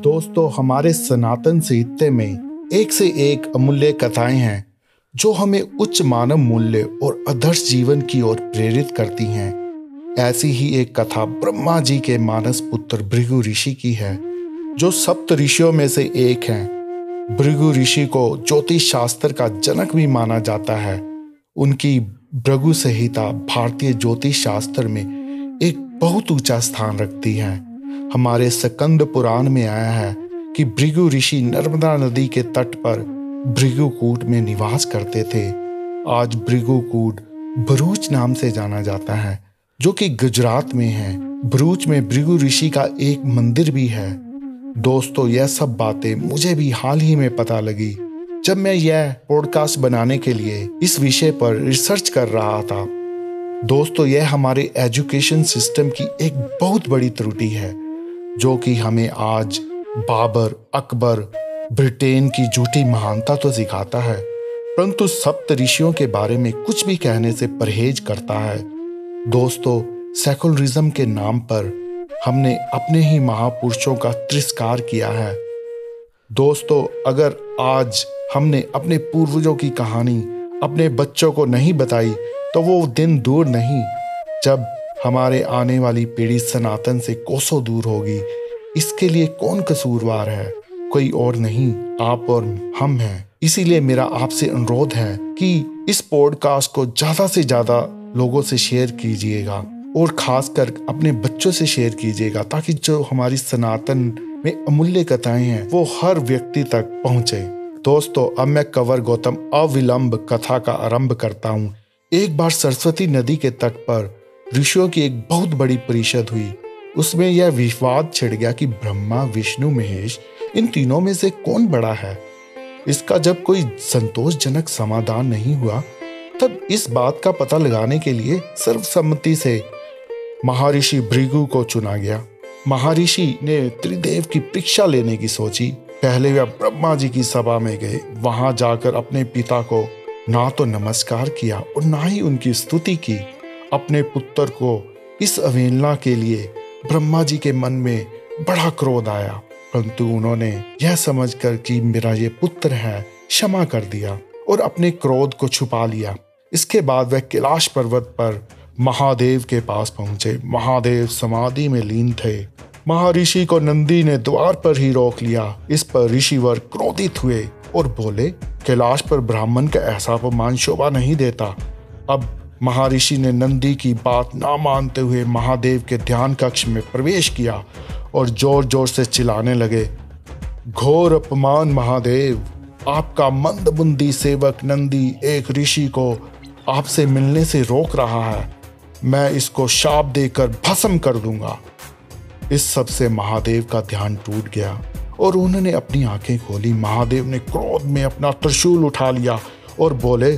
दोस्तों, हमारे सनातन साहित्य में एक से एक अमूल्य कथाएँ हैं, जो हमें उच्च मानव मूल्य और आदर्श जीवन की ओर प्रेरित करती हैं। ऐसी ही एक कथा ब्रह्मा जी के मानस पुत्र भृगु ऋषि की है, जो सप्त ऋषियों में से एक हैं। भृगु ऋषि को ज्योतिष शास्त्र का जनक भी माना जाता है। उनकी भृगु संहिता भारतीय ज्योतिष शास्त्र में एक बहुत ऊँचा स्थान रखती है। हमारे सकंद पुराण में आया है कि भृगु ऋषि नर्मदा नदी के तट पर भृगुकूट में निवास करते थे। आज भृगुकूट भरूच नाम से जाना जाता है, जो कि गुजरात में है। भरूच में भृगु ऋषि का एक मंदिर भी है। दोस्तों, यह सब बातें मुझे भी हाल ही में पता लगी। जब मैं यह पॉडकास्ट बनाने के लिए इस विषय पर रिसर्च कर रहा था। दोस्तों, यह हमारे एजुकेशन सिस्टम की एक बहुत बड़ी त्रुटि है। जो कि हमें आज बाबर, अकबर, ब्रिटेन की झूठी महानता तो सिखाता है, परंतु सप्त ऋषियों के बारे में कुछ भी कहने से परहेज करता है। दोस्तों, सेकुलरिज्म के नाम पर हमने अपने ही महापुरुषों का तिरस्कार किया है। दोस्तों, अगर आज हमने अपने पूर्वजों की कहानी अपने बच्चों को नहीं बताई तो वो दिन दूर नहीं, जब हमारे आने वाली पीढ़ी सनातन से कोसों दूर होगी। इसके लिए कौन कसूरवार है? कोई और नहीं, आप और हम हैं। इसीलिए मेरा आपसे अनुरोध है कि इस पॉडकास्ट को ज़्यादा से ज़्यादा लोगों से शेयर कीजिएगा और खासकर अपने बच्चों से शेयर कीजिएगा ताकि जो हमारी सनातन में अमूल्य कथाएँ हैं, वो हर व्यक्ति तक पहुँचे। दोस्तों, अब मैं कवर गौतम अविलंब कथा का आरंभ करता हूँ। एक बार सरस्वती नदी के तट पर ऋषियों की एक बहुत बड़ी परिषद हुई। उसमें यह विवाद छिड़ गया कि ब्रह्मा, विष्णु, महेश, इन तीनों में से कौन बड़ा है? इसका जब कोई संतोषजनक समाधान नहीं हुआ, तब इस बात का पता लगाने के लिए सर्वसम्मति से महर्षि भृगु को चुना गया। महर्षि ने त्रिदेव की परीक्षा लेने की सोची। पहले वह ब्रह्मा जी की सभा में गए। वहाँ जाकर अपने पिता को ना तो नमस्कार किया और ना ही उनकी स्तुति की। अपने पुत्र को इस अवहेलना के लिए ब्रह्मा जी के मन में बड़ा क्रोध आया। परंतु उन्होंने यह समझकर कि मेरा ये पुत्र है, क्षमा कर दिया और अपने क्रोध को छुपा लिया। इसके बाद वह कैलाश पर्वत पर महादेव के पास पहुँचे। महादेव समाधि में लीन थे। महर्षि को नंदी ने द्वार पर ही रोक लिया। इस पर ऋषिवर क्रोधित हुए और बोले, कैलाश पर ब्राह्मण का ऐसा अपमान शोभा नहीं देता। अब महर्षि ने नंदी की बात ना मानते हुए महादेव के ध्यान कक्ष में प्रवेश किया और ज़ोर ज़ोर से चिल्लाने लगे, घोर अपमान महादेव, आपका मंदबुंदी सेवक नंदी एक ऋषि को आपसे मिलने से रोक रहा है। मैं इसको शाप देकर भस्म कर दूँगा। इस सबसे महादेव का ध्यान टूट गया और उन्होंने अपनी आँखें खोली। महादेव ने क्रोध में अपना त्रिशूल उठा लिया और बोले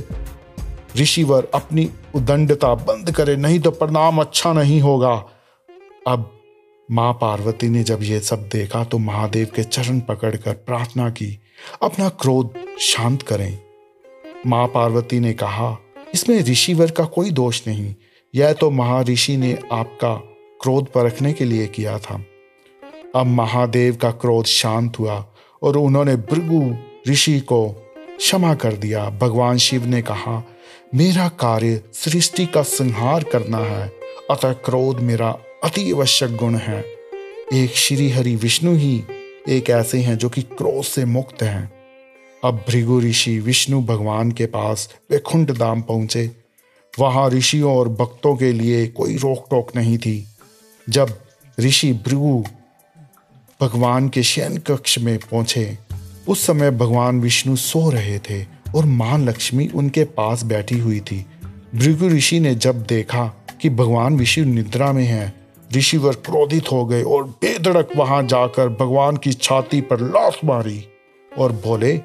ऋषिवर अपनी उदंडता बंद करे, नहीं तो परिणाम अच्छा नहीं होगा। अब माँ पार्वती ने जब ये सब देखा तो महादेव के चरण पकड़कर प्रार्थना की, अपना क्रोध शांत करें। माँ पार्वती ने कहा, इसमें ऋषिवर का कोई दोष नहीं, यह तो महर्षि ने आपका क्रोध परखने के लिए किया था। अब महादेव का क्रोध शांत हुआ, और उन्होंने भृगु ऋषि को क्षमा कर दिया। भगवान शिव ने कहा मेरा कार्य सृष्टि का संहार करना है, अतः क्रोध मेरा अति आवश्यक गुण है। एक श्री हरि विष्णु ही एक ऐसे हैं जो कि क्रोध से मुक्त हैं। अब भृगु ऋषि विष्णु भगवान के पास वेकुंठ धाम पहुँचे। वहाँ ऋषियों और भक्तों के लिए कोई रोक टोक नहीं थी। जब ऋषि भृगु भगवान के शयन कक्ष में पहुँचे, उस समय भगवान विष्णु सो रहे थे। और माँ लक्ष्मी उनके पास बैठी हुई थी। भृगु ऋषि ने जब देखा कि भगवान विष्णु निद्रा में हैं, ऋषिवर क्रोधित हो गए और बेधड़क वहाँ जाकर भगवान की छाती पर लात मारी और बोले,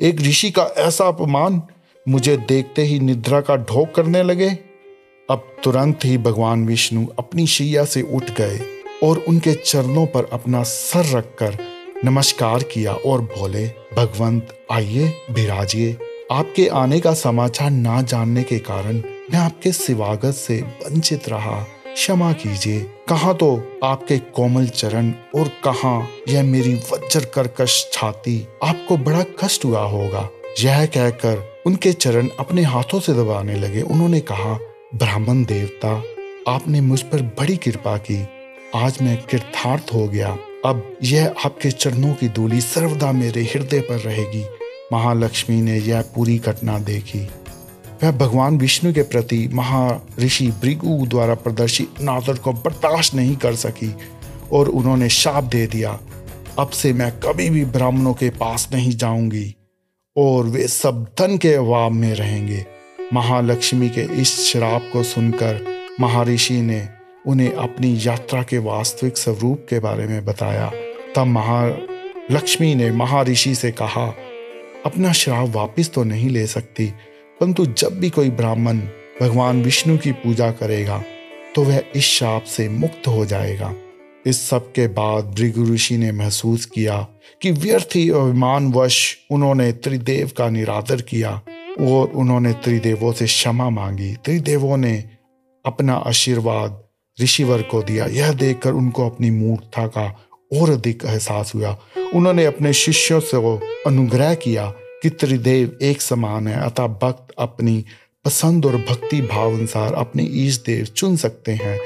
एक ऋषि का ऐसा अपमान मुझे देखते ही निद्रा का ढोक करने लगे। अब तुरंत ही भगवान विष्णु अपनी शैया से उठ गए और उनके चरणों पर अपना सर रखकर नमस्कार किया और बोले, भगवंत, आइए, विराजिए। आपके आने का समाचार ना जानने के कारण मैं आपके सिवागत से वंचित रहा। क्षमा कीजिए। कहा तो आपके कोमल चरण और कहा यह मेरी वज्र कर्कश छाती। आपको बड़ा कष्ट हुआ होगा। यह कहकर उनके चरण अपने हाथों से दबाने लगे। उन्होंने कहा, ब्राह्मण देवता, आपने मुझ पर बड़ी कृपा की। आज मैं कृतार्थ हो गया। अब यह आपके चरणों की दूली सर्वदा मेरे हृदय पर रहेगी। महालक्ष्मी ने यह पूरी घटना देखी। वह भगवान विष्णु के प्रति महर्षि भृगु द्वारा प्रदर्शित नादर को बर्दाश्त नहीं कर सकी और उन्होंने शाप दे दिया। अब से मैं कभी भी ब्राह्मणों के पास नहीं जाऊँगी और वे सब धन के अभाव में रहेंगे। महालक्ष्मी के इस श्राप को सुनकर महर्षि ने उन्हें अपनी यात्रा के वास्तविक स्वरूप के बारे में बताया। तब महालक्ष्मी ने महारिषि से कहा, अपना श्राप वापिस तो नहीं ले सकती, परंतु जब भी कोई ब्राह्मण भगवान विष्णु की पूजा करेगा तो वह इस श्राप से मुक्त हो जाएगा। इस सब के बाद भृगु ऋषि ने महसूस किया कि व्यर्थ ही अभिमानवश उन्होंने त्रिदेव का निरादर किया और उन्होंने त्रिदेवों से क्षमा मांगी। त्रिदेवों ने अपना आशीर्वाद ऋषिवर को दिया। यह देखकर उनको अपनी मूर्खता का और अधिक एहसास हुआ। उन्होंने अपने शिष्यों से अनुग्रह किया कि त्रिदेव एक समान है, अतः भक्त अपनी पसंद और भक्ति भाव अनुसार अपने ईश देव चुन सकते हैं।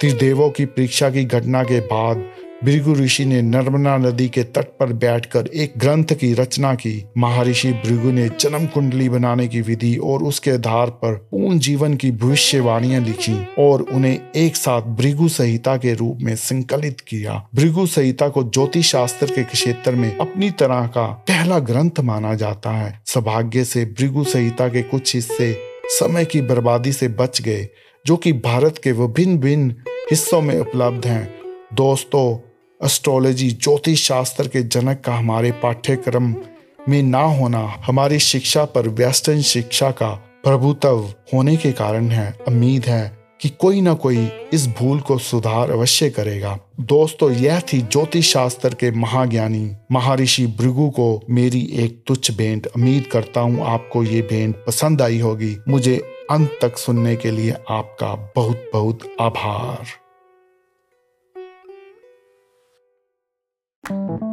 त्रिदेवों की परीक्षा की घटना के बाद भृगु ऋषि ने नर्मदा नदी के तट पर बैठकर एक ग्रंथ की रचना की। महर्षि भृगु ने जन्म कुंडली बनाने की विधि और उसके आधार पर पूर्ण जीवन की भविष्यवाणियाँ लिखी और उन्हें एक साथ भृगु संहिता के रूप में संकलित किया। भृगु संहिता को ज्योतिष शास्त्र के क्षेत्र में अपनी तरह का पहला ग्रंथ माना जाता है। सौभाग्य से भृगु संहिता के कुछ हिस्से समय की बर्बादी से बच गए, जो कि भारत के विभिन्न भिन्न हिस्सों में उपलब्ध हैं। दोस्तों एस्ट्रोलॉजी ज्योतिष शास्त्र के जनक का हमारे पाठ्यक्रम में ना होना हमारी शिक्षा पर वेस्टर्न शिक्षा का प्रभुत्व होने के कारण है। उम्मीद है कि कोई ना कोई इस भूल को सुधार अवश्य करेगा। दोस्तों, यह थी ज्योतिष शास्त्र के महाज्ञानी महर्षि भृगु को मेरी एक तुच्छ भेंट। उम्मीद करता हूँ आपको ये भेंट पसंद आई होगी। मुझे अंत तक सुनने के लिए आपका बहुत बहुत आभार। Thank you.